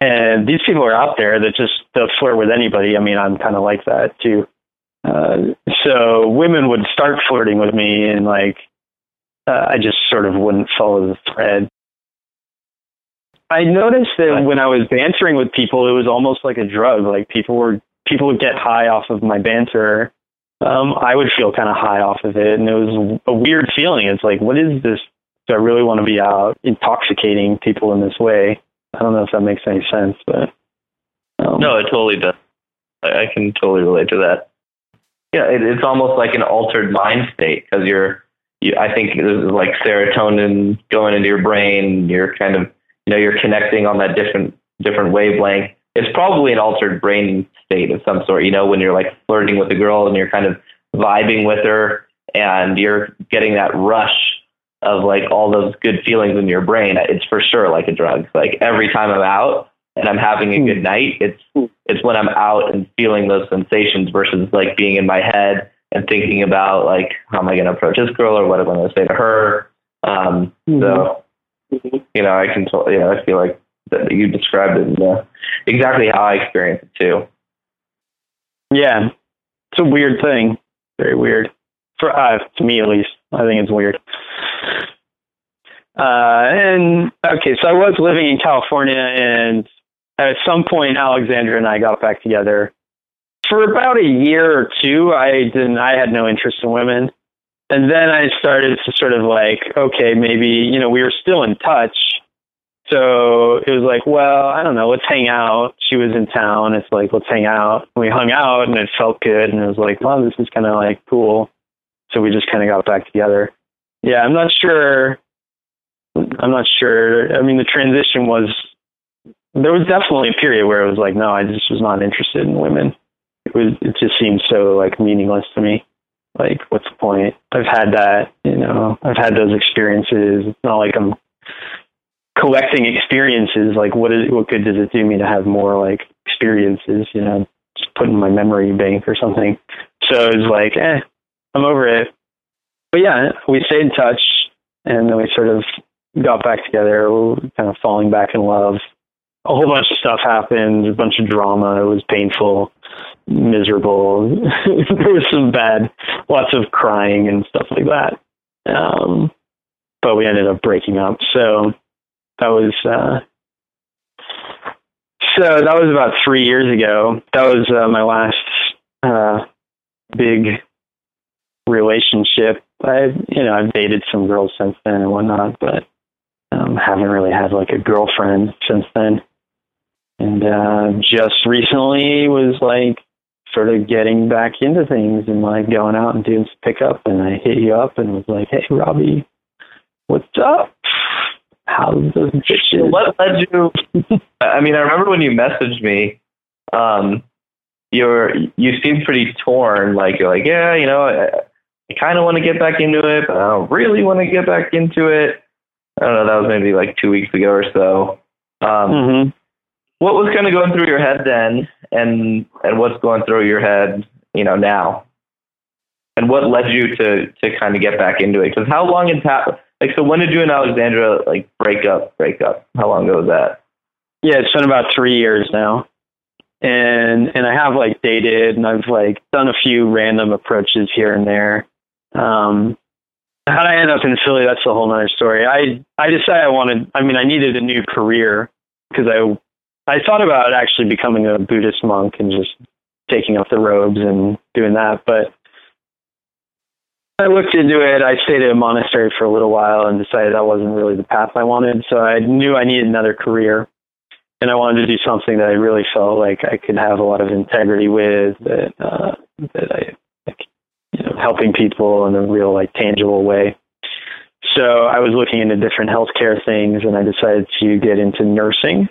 and these people are out there that just they'll flirt with anybody. I mean, I'm kind of like that too. Uh, so women would start flirting with me, and like uh, I just sort of wouldn't follow the thread. I noticed that when I was bantering with people, it was almost like a drug. Like people were people would get high off of my banter. Um, I would feel kind of high off of it, and it was a weird feeling. It's like, what is this? Do I really want to be out intoxicating people in this way? I don't know if that makes any sense, but
um, no, it totally does. I, I can totally relate to that yeah, it, it's almost like an altered mind state because you're, you, I think there's like serotonin going into your brain. You're kind of, you know, you're connecting on that different different wavelength. It's probably an altered brain state of some sort. You know, when you're like flirting with a girl and you're kind of vibing with her and you're getting that rush of like all those good feelings in your brain. It's for sure like a drug. Like every time I'm out, and I'm having a good night, it's it's when I'm out and feeling those sensations versus like being in my head and thinking about like how am I going to approach this girl or what am I going to say to her. Um, mm-hmm. So you know, I can you know I feel like you described it uh, exactly how I experienced it too.
Yeah, it's a weird thing. Very weird for uh, to me at least. I think it's weird. Uh, and okay, so I was living in California, and at some point, Alexandra and I got back together. For about a year or two, I didn't. I had no interest in women, and then I started to sort of like, okay, maybe you know, we were still in touch. So it was like, well, I don't know, let's hang out. She was in town. It's like, let's hang out. We hung out, and it felt good, and it was like, well, this is kind of like cool. So we just kind of got back together. Yeah, I'm not sure. I'm not sure. I mean, the transition was there was definitely a period where it was like, no, I just was not interested in women. It was it just seemed so like meaningless to me. Like, what's the point? I've had that, you know, I've had those experiences. It's not like I'm collecting experiences. Like, what is what good does it do me to have more like experiences? You know, just put in my memory bank or something. So it's like, eh, I'm over it. But yeah, we stayed in touch, and then we sort of got back together, kind of falling back in love a whole bunch of stuff happened, a bunch of drama. It was painful, miserable. (laughs) there was some bad, lots of crying and stuff like that. Um, but we ended up breaking up. So that was, uh, so that was about three years ago. That was uh, my last uh, big relationship. I, you know, I've dated some girls since then and whatnot, but um, haven't really had like a girlfriend since then and uh, just recently was like sort of getting back into things and like going out and doing some pickup and I hit you up and was like, Hey Robbie, what's up? The bitches?
What led you (laughs) I mean, I remember when you messaged me, um, you're you seemed pretty torn, like you're like, Yeah, you know, I, I kinda wanna get back into it, but I don't really want to get back into it. I don't know, that was maybe like two weeks ago or so. Um
mm-hmm
what was kind of going through your head then, and and what's going through your head, you know, now, and what led you to to kind of get back into it? Because how long has happened? Like, so when did you and Alexandra like break up? Break up? How long ago was that?
Yeah, it's been about three years now, and and I have like dated, and I've like done a few random approaches here and there. Um, how I end up in Philly? That's a whole other story. I I decided I wanted. I mean, I needed a new career because I I thought about actually becoming a Buddhist monk and just taking off the robes and doing that, but I looked into it. I stayed at a monastery for a little while and decided that wasn't really the path I wanted. So I knew I needed another career, and I wanted to do something that I really felt like I could have a lot of integrity with. That uh, that I, like, you know, helping people in a real like tangible way. So I was looking into different healthcare things, and I decided to get into nursing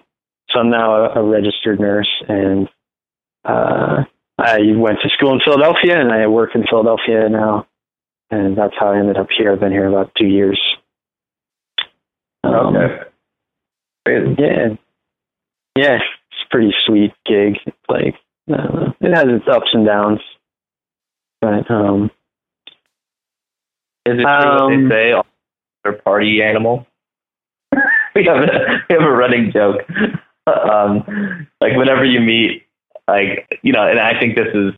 so I'm now a, a registered nurse, and uh, I went to school in Philadelphia, and I work in Philadelphia now, and that's how I ended up here. I've been here about two years.
Um, okay.
Yeah, yeah, it's a pretty sweet gig. Like uh, it has its ups and downs, but um,
is it true um, what they say? They're party animal. (laughs) we have a, we have a running joke um, like whenever you meet, like you know, and I think this is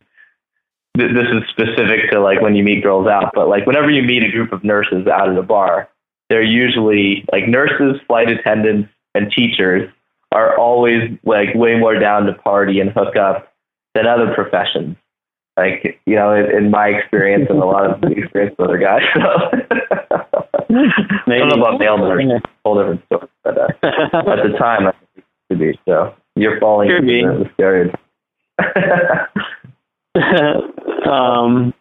this is specific to like when you meet girls out, but like whenever you meet a group of nurses out at a bar, they're usually like nurses, flight attendants, and teachers are always like way more down to party and hook up than other professions. Like you know, in, in my experience and a lot of the experience of other guys. So I don't know about male nurses, whole different story. But uh, (laughs) at the time, I to be. So you're falling into the stereotype. (laughs) (laughs)
um,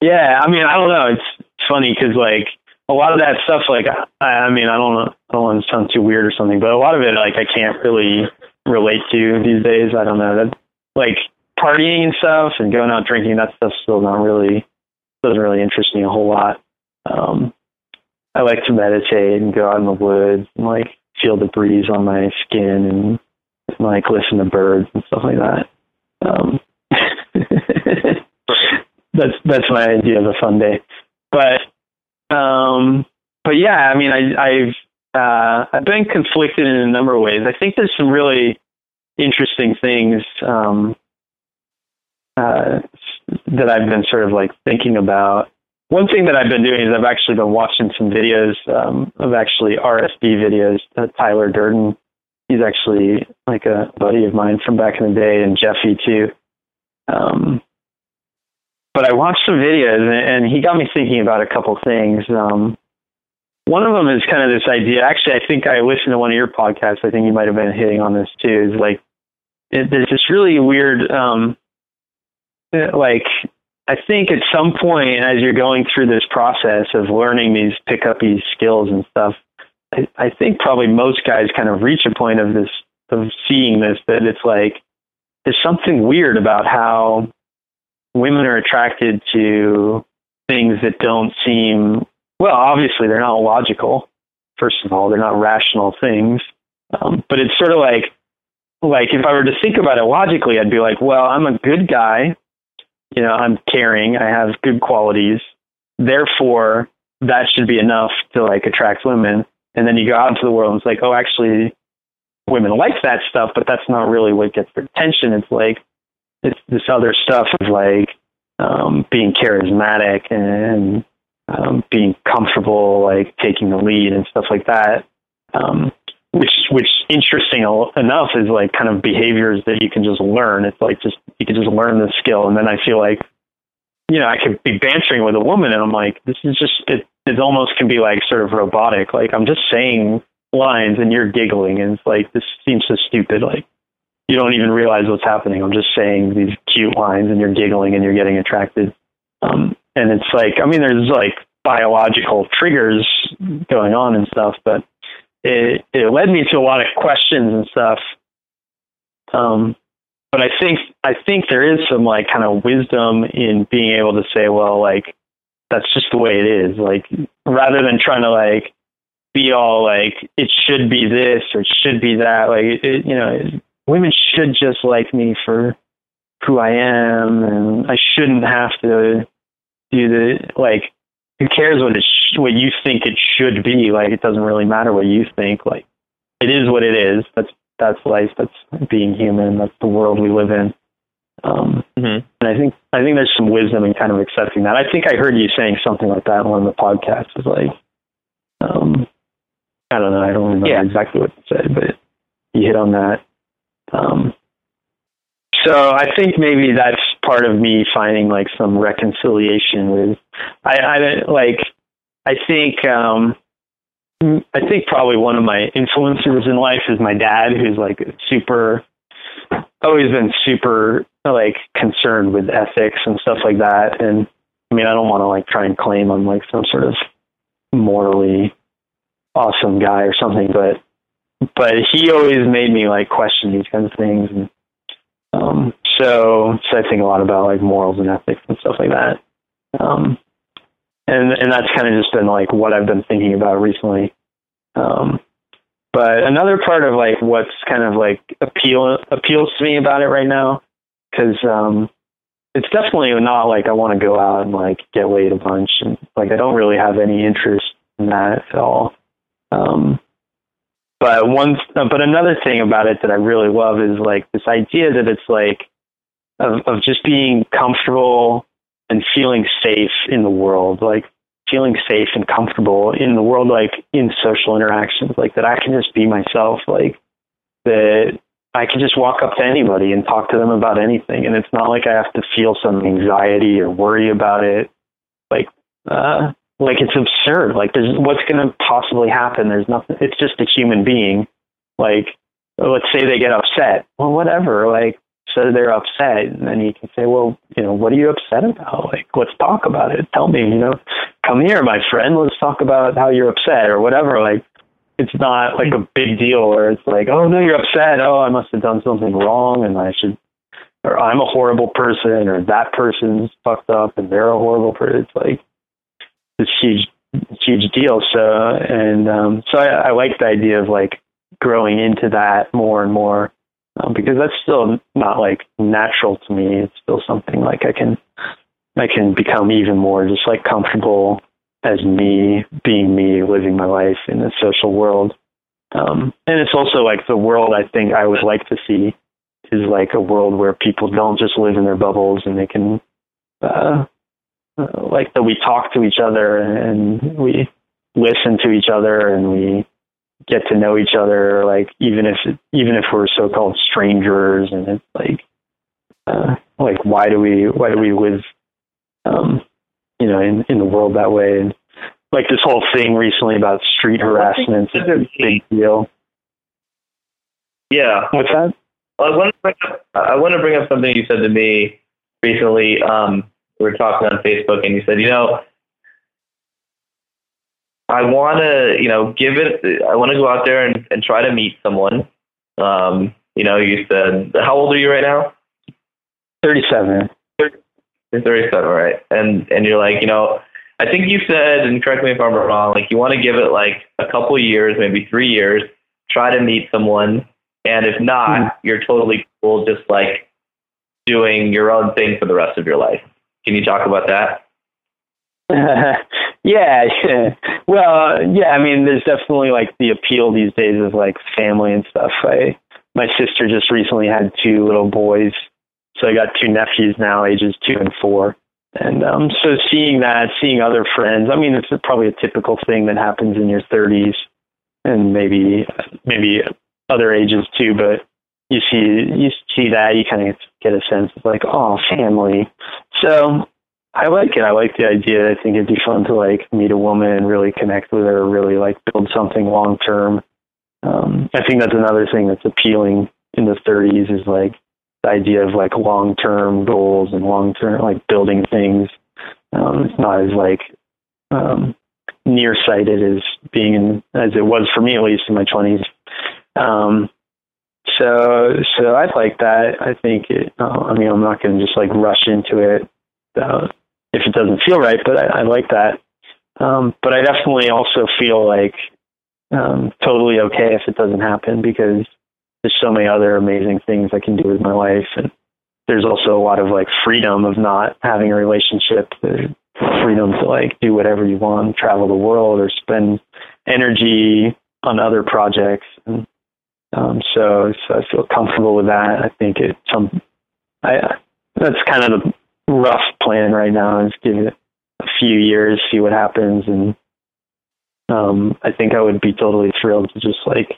yeah, I mean, I don't know. It's, funny because like a lot of that stuff, like I, I mean, I don't know, I don't want to sound too weird or something, but a lot of it, like I can't really relate to these days. I don't know that like partying and stuff and going out drinking. That stuff's still not really doesn't really interest me a whole lot. Um, I like to meditate and go out in the woods and like feel the breeze on my skin and like listen to birds and stuff like that. Um, (laughs) (laughs) that's that's my idea of a fun day. But um, but yeah, I mean, I, I've uh, I've been conflicted in a number of ways. I think there's some really interesting things um, uh, that I've been sort of like thinking about one thing that I've been doing is I've actually been watching some videos um, of actually RSD videos. Uh, Tyler Durden, he's actually like a buddy of mine from back in the day, and Jeffy too. Um, but I watched some videos, and, he got me thinking about a couple things. Um, one of them is kind of this idea. Actually, I think I listened to one of your podcasts. I think you might have been hitting on this too. Is like it, there's this really weird, um, like I think at some point as you're going through this process of learning these pick up these skills and stuff, I, I think probably most guys kind of reach a point of this of seeing this that it's like there's something weird about how women are attracted to things that don't seem well. Obviously, they're not logical. First of all, they're not rational things. Um, but it's sort of like like if I were to think about it logically, I'd be like, well, I'm a good guy you know, I'm caring, I have good qualities. Therefore, that should be enough to like attract women. And then you go out into the world and it's like, oh, actually, women like that stuff, but that's not really what gets their attention. It's like, it's this other stuff of like um, being charismatic and um, being comfortable, like taking the lead and stuff like that. Um, which which interesting enough is like kind of behaviors that you can just learn. It's like just you can just learn the skill, and then I feel like you know I could be bantering with a woman, and I'm like, this is just it. It almost can be like sort of robotic. Like I'm just saying lines, and you're giggling, and it's like this seems so stupid. Like you don't even realize what's happening. I'm just saying these cute lines, and you're giggling, and you're getting attracted. Um, and it's like I mean, there's like biological triggers going on and stuff, but it, it led me to a lot of questions and stuff. Um, but I think I think there is some like kind of wisdom in being able to say, well, like that's just the way it is. Like rather than trying to like be all like it should be this or it should be that. Like it, you know, women should just like me for who I am, and I shouldn't have to do the like who cares what it sh- what you think it should be? Like it doesn't really matter what you think. Like it is what it is. That's that's life. That's being human. That's the world we live in. Um, mm-hmm. And I think I think there's some wisdom in kind of accepting that. I think I heard you saying something like that in one of the podcasts. Is like, um, I don't know. I don't remember yeah. exactly what you said, but you hit on that. Um, so I think maybe that's part of me finding like some reconciliation with I, I like I think um I think probably one of my influences in life is my dad who's like super always been super like concerned with ethics and stuff like that and I mean I don't want to like try and claim I'm like some sort of morally awesome guy or something but but he always made me like question these kinds of things and um, so, so I think a lot about like morals and ethics and stuff like that. Um, and and that's kind of just been like what I've been thinking about recently. Um, but another part of like what's kind of like appeal appeals to me about it right now, because um, it's definitely not like I want to go out and like get laid a bunch, and like I don't really have any interest in that at all. Um, but one, but another thing about it that I really love is like this idea that it's like of, of just being comfortable and feeling safe in the world, like feeling safe and comfortable in the world, like in social interactions, like that I can just be myself, like that I can just walk up to anybody and talk to them about anything. And it's not like I have to feel some anxiety or worry about it. Like, uh, like it's absurd. Like there's what's going to possibly happen. There's nothing. It's just a human being. Like let's say they get upset. Well, whatever. Like so they're upset, and then you can say, well, you know, what are you upset about? Like let's talk about it. Tell me. You know, come here, my friend. Let's talk about how you're upset or whatever. Like it's not like a big deal where it's like, oh no, you're upset. Oh, I must have done something wrong, and I should. Or I'm a horrible person, or that person's fucked up, and they're a horrible person. It's like this huge huge deal. So and um, so I, I like the idea of like growing into that more and more um, because that's still not like natural to me. It's still something like I can I can become even more just like comfortable as me being me, living my life in the social world. Um, and it's also like the world I think I would like to see is like a world where people don't just live in their bubbles and they can uh, like that we talk to each other and we listen to each other and we get to know each other like even if even if we're so-called strangers and it's like uh, like why do we why do we live um you know in in the world that way and like this whole thing recently about street harassment is a big deal
Yeah.
what's that
Well, I want to bring up, I want to bring up something you said to me recently. Um, we were talking on Facebook, and you said, you know, I want to, you know, give it. I want to go out there and, and try to meet someone. Um, you know, you said, how old are you right now?
37
You're 37, right? And and you're like, you know, I think you said, and correct me if I'm wrong, like you want to give it like a couple years, maybe three years, try to meet someone, and if not,
Hmm.
you're totally cool, just like doing your own thing for the rest of your life. Can you talk about that? (laughs)
yeah, yeah. (laughs) Well, yeah. I mean, there's definitely like the appeal these days of like family and stuff. I my sister just recently had two little boys, so I got two nephews now, ages two and four. And um, so seeing that, seeing other friends. I mean, it's probably a typical thing that happens in your 30s, and maybe maybe other ages too. But you see you see that, you kind of get a sense of like, oh, family. So I like it. I like the idea. I think it'd be fun to like meet a woman and really connect with her, really like build something long term. Um, I think that's another thing that's appealing in the 30s is like the idea of like long term goals and long term like building things. Um, it's not as like um, nearsighted as being in, as it was for me at least in my 20s. Um, so so I like that. I think it. Uh, I mean, I'm not going to just like rush into it uh, if it doesn't feel right, but I, I like that. Um, but I definitely also feel like um, totally okay if it doesn't happen because there's so many other amazing things I can do with my life, and there's also a lot of like freedom of not having a relationship. the freedom to like do whatever you want, travel the world, or spend energy on other projects. And um, so, so I feel comfortable with that. I think it's some. I that's kind of the rough plan right now is give it a few years, see what happens, and um, I think I would be totally thrilled to just like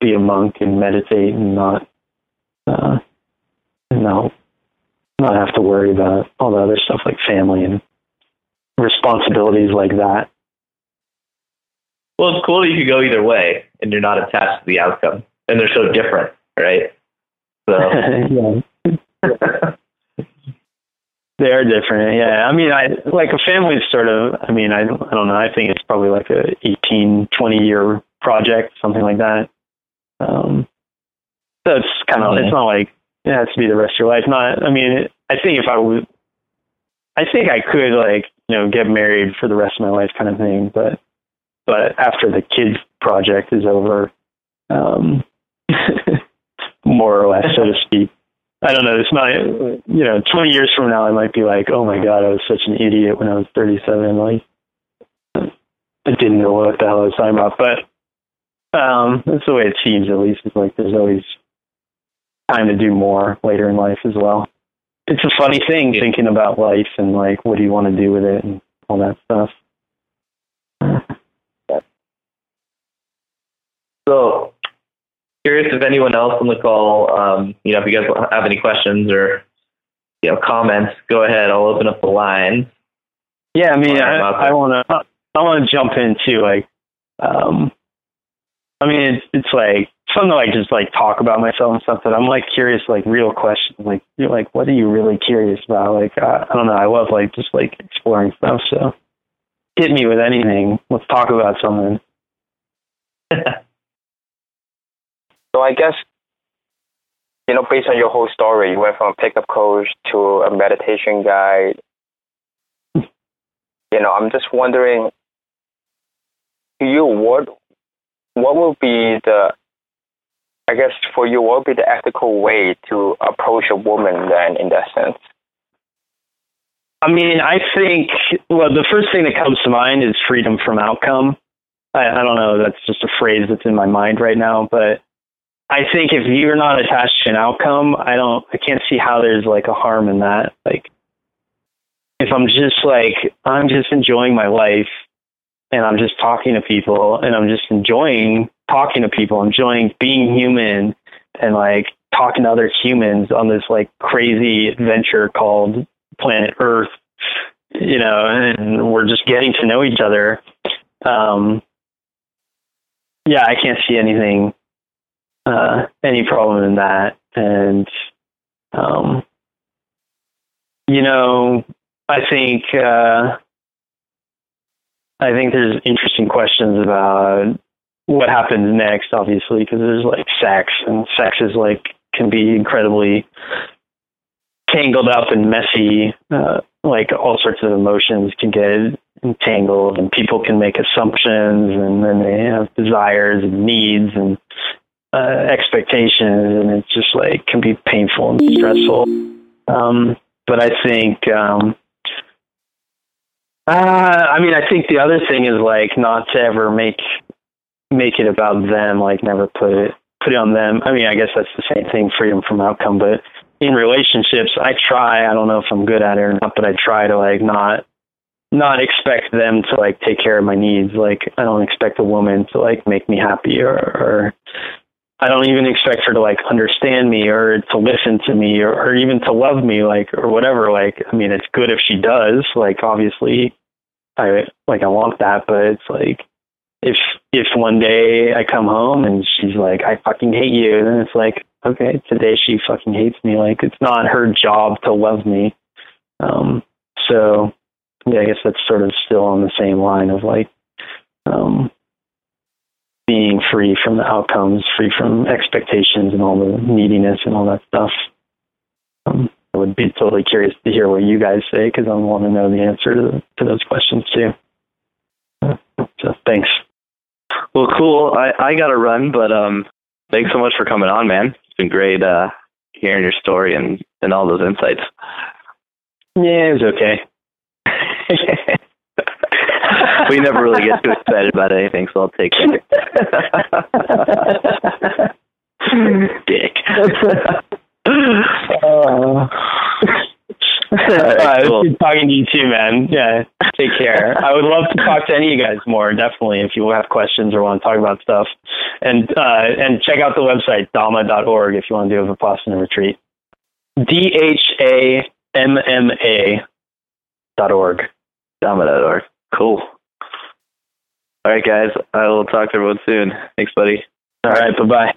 be a monk and meditate and not, uh, no, not have to worry about all the other stuff like family and responsibilities like that.
Well, it's cool that you could go either way, and you're not attached to the outcome, and they're so different, right? So. (laughs)
They are different. Yeah. I mean, I like a family sort of, I mean, I, I don't know. I think it's probably like a 18, 20 year project, something like that. Um, so it's kind of, it's not like it has to be the rest of your life. Not, I mean, I think if I would, I think I could like, you know, get married for the rest of my life kind of thing. But, but after the kids project is over, um, (laughs) more or less, so to speak, I don't know. It's not, you know, 20 years from now, I might be like, oh my God, I was such an idiot when I was 37. Like, I didn't know what the hell I was talking about. But um, that's the way it seems, at least. It's like there's always time to do more later in life as well. It's a funny thing
Yeah.
thinking about life and like, what do you want to do with it and all that stuff.
So, curious if anyone else on the call, um, you know, if you guys have any questions or you know comments, go ahead. I'll open up the line.
Yeah, I mean, I, I want to, I want to jump into like, um, I mean, it's, it's like something like just like talk about myself and stuff, but I'm like curious, like real questions, like you're like, what are you really curious about? Like, I, I don't know, I love like just like exploring stuff. So, hit me with anything. Let's talk about something. (laughs)
So I guess, you know, based on your whole story, you went from a pickup coach to a meditation guide. You know, I'm just wondering, to you, what what will be the, I guess for you, what would be the ethical way to approach a woman then in that sense?
I mean, I think, well, the first thing that comes to mind is freedom from outcome. I, I don't know, that's just a phrase that's in my mind right now, but I think if you're not attached to an outcome, I don't, I can't see how there's like a harm in that. Like, if I'm just like I'm just enjoying my life and I'm just talking to people and I'm just enjoying talking to people, enjoying being human and like talking to other humans on this like crazy adventure called planet Earth, you know, and we're just getting to know each other. Um, yeah, I can't see anything, uh, any problem in that. And, um, you know, I think, uh, I think there's interesting questions about what happens next, obviously, because there's like sex, and sex is like can be incredibly tangled up and messy. Uh, like all sorts of emotions can get entangled, and people can make assumptions, and then they have desires and needs and uh, expectations, and it's just like can be painful and stressful. Um, but I think um, uh, I mean, I think the other thing is like not to ever make make it about them, like never put it put it on them. I mean, I guess that's the same thing, freedom from outcome. But in relationships, I try. I don't know if I'm good at it or not, but I try to like not not expect them to like take care of my needs. Like I don't expect a woman to like make me happy or, or I don't even expect her to like understand me or to listen to me or, or even to love me, like, or whatever. Like, I mean, it's good if she does. Like, obviously, I like I want that, but it's like if if one day I come home and she's like, I fucking hate you, then it's like, okay, today she fucking hates me. Like, it's not her job to love me. Um, so yeah, I guess that's sort of still on the same line of like, um, being free from the outcomes, free from expectations and all the neediness and all that stuff. Um, I would be totally curious to hear what you guys say because I want to know the answer to, to those questions too. So thanks.
Well, cool. I, I got to run, but um, thanks so much for coming on, man. It's been great uh, hearing your story and, and all those insights.
Yeah, it was okay. (laughs)
we never really get too excited about anything, so I'll take it. (laughs) Dick.
uh, right, cool. good talking to you too, man. Yeah, take care. I would love to talk to any of you guys more, definitely, if you have questions or want to talk about stuff. And uh, and check out the website, dhamma.org, if you want to do a Vipassana retreat. D H A M M A dot org.
Dhamma.org. Cool. All right, guys. I will talk to everyone soon. Thanks, buddy.
All right. Bye bye.